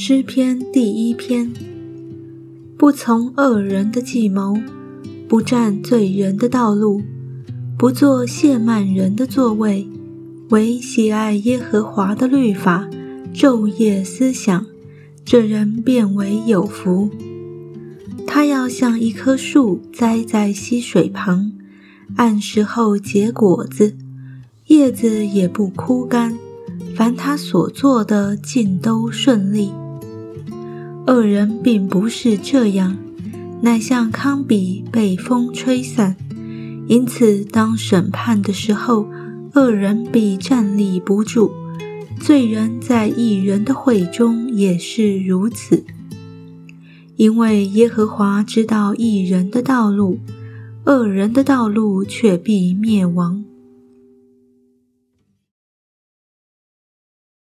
诗篇第一篇：不从恶人的计谋，不占罪人的道路，不做亵慢人的座位，唯喜爱耶和华的律法，昼夜思想，这人变为有福。他要像一棵树栽在溪水旁，按时候结果子，叶子也不枯干。凡他所做的，尽都顺利。恶人并不是这样，乃像糠秕被风吹散。因此，当审判的时候，恶人必站立不住；罪人在一人的会中也是如此。因为耶和华知道一人的道路，恶人的道路却必灭亡。